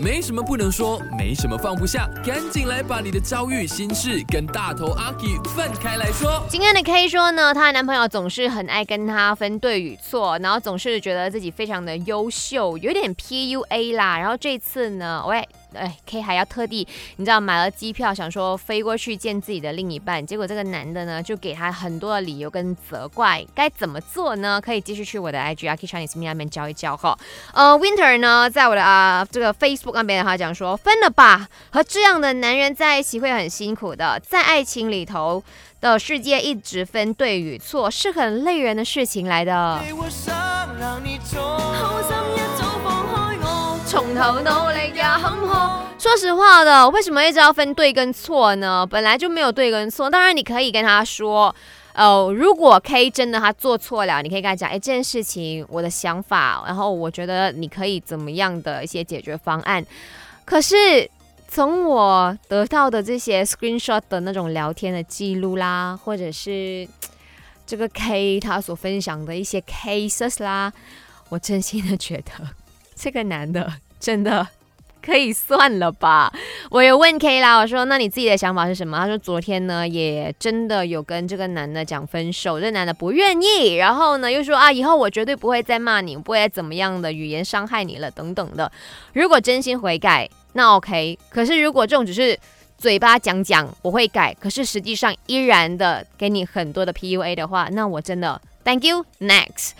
没什么不能说，没什么放不下，赶紧来把你的遭遇、心事跟大头阿 K 分开来说。今天的 K 说呢，她的男朋友总是很爱跟她分对与错，然后总是觉得自己非常的优秀，有点 PUA 啦。然后这次呢，喂。哎，K 还要特地，你知道买了机票，想说飞过去见自己的另一半，结果这个男的呢，就给他很多的理由跟责怪，该怎么做呢？可以继续去我的 IG 啊 k Chinese Me 那边教一教哈。呃，Winter 呢，在我的啊这个 Facebook 那边，他讲说分了吧，和这样的男人在一起会很辛苦的，在爱情里头的世界一直分对与错，是很累人的事情来的。从头努力也坎坷。说实话的，为什么一直要分对跟错呢？本来就没有对跟错。当然，你可以跟他说，哦，如果 K 真的他做错了，你可以跟他讲，哎，这件事情我的想法，然后我觉得你可以怎么样的一些解决方案。可是从我得到的这些 screenshot 的那种聊天的记录啦，或者是这个 K 他所分享的一些 cases 啦，我真心的觉得。这个男的真的可以算了吧？我有问 K 啦，我说那你自己的想法是什么？他说昨天呢也真的有跟这个男的讲分手，这男的不愿意，然后呢又说啊以后我绝对不会再骂你，不会再怎么样的语言伤害你了等等的。如果真心悔改，那 OK。可是如果这种只是嘴巴讲讲我会改，可是实际上依然的给你很多的 PUA 的话，那我真的 Thank you next。